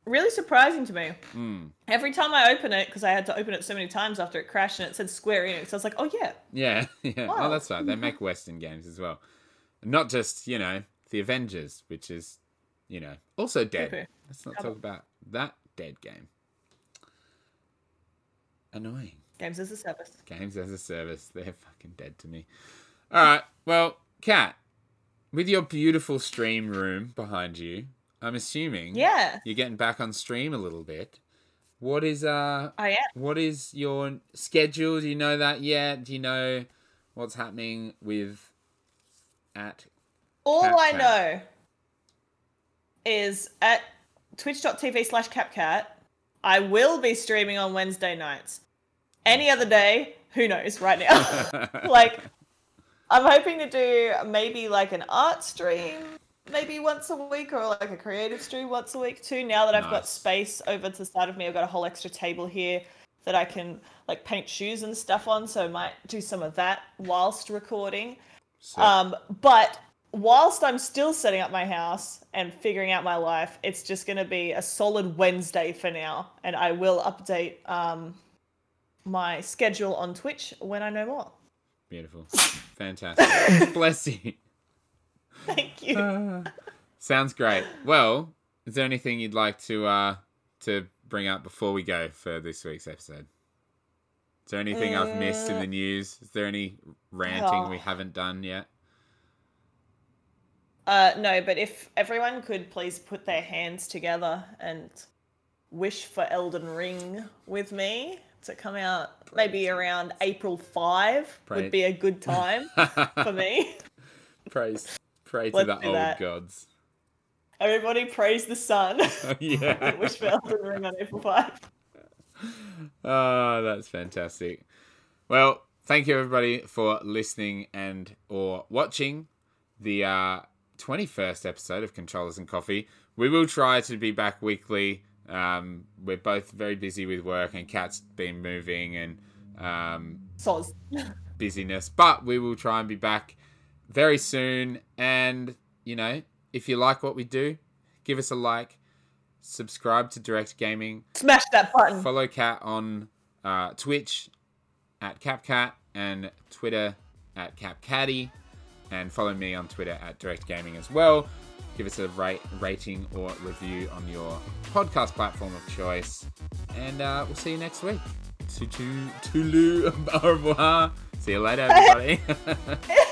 really surprising to me. Mm. Every time I open it, because I had to open it so many times after it crashed and it said Square Enix, I was like, oh yeah, Yeah, yeah. Wow. Oh, that's right. They make Western games as well. Not just, you know, the Avengers, which is, you know, also dead. Poo-poo. Let's not talk about that dead game. Annoying. Games as a service. Games as a service, they're fucking dead to me. All right. Well, Kat, with your beautiful stream room behind you, I'm assuming Yeah, you're getting back on stream a little bit. What is uh I am. what is your schedule? Do you know that yet? Do you know what's happening with at All Cat I Cat. know is at twitch.tv slash capcat, I will be streaming on Wednesday nights. Any other day, who knows right now? like, I'm hoping to do maybe like an art stream maybe once a week or like a creative stream once a week too. Now that I've got space over to the side of me, I've got a whole extra table here that I can like paint shoes and stuff on. So I might do some of that whilst recording. So- Um, but whilst I'm still setting up my house and figuring out my life, it's just going to be a solid Wednesday for now, and I will update um, my schedule on Twitch when I know more. Beautiful. Fantastic. Bless you. Thank you. Uh, sounds great. Well, is there anything you'd like to uh to bring up before we go for this week's episode? Is there anything I've missed in the news? Is there any ranting Oh. we haven't done yet? Uh, no, but if everyone could please put their hands together and wish for Elden Ring with me to come out maybe around April 5 Pray- would be a good time for me. Praise pray to Let's the old that. gods. Everybody praise the sun. yeah. wish for Elden Ring on April 5. Oh, that's fantastic. Well, thank you everybody for listening and or watching the uh, 21st episode of Controllers and Coffee. We will try to be back weekly. Um, we're both very busy with work, and Kat's been moving and um, busyness, but we will try and be back very soon. And you know, if you like what we do, give us a like, subscribe to Direct Gaming. Smash that button. Follow Kat on uh, Twitch at CapCat and Twitter at CapCatty, and follow me on Twitter at Direct Gaming as well. Give us a rate, rating or review on your podcast platform of choice, and uh, we'll see you next week. Toodaloo, au revoir. See you later, everybody.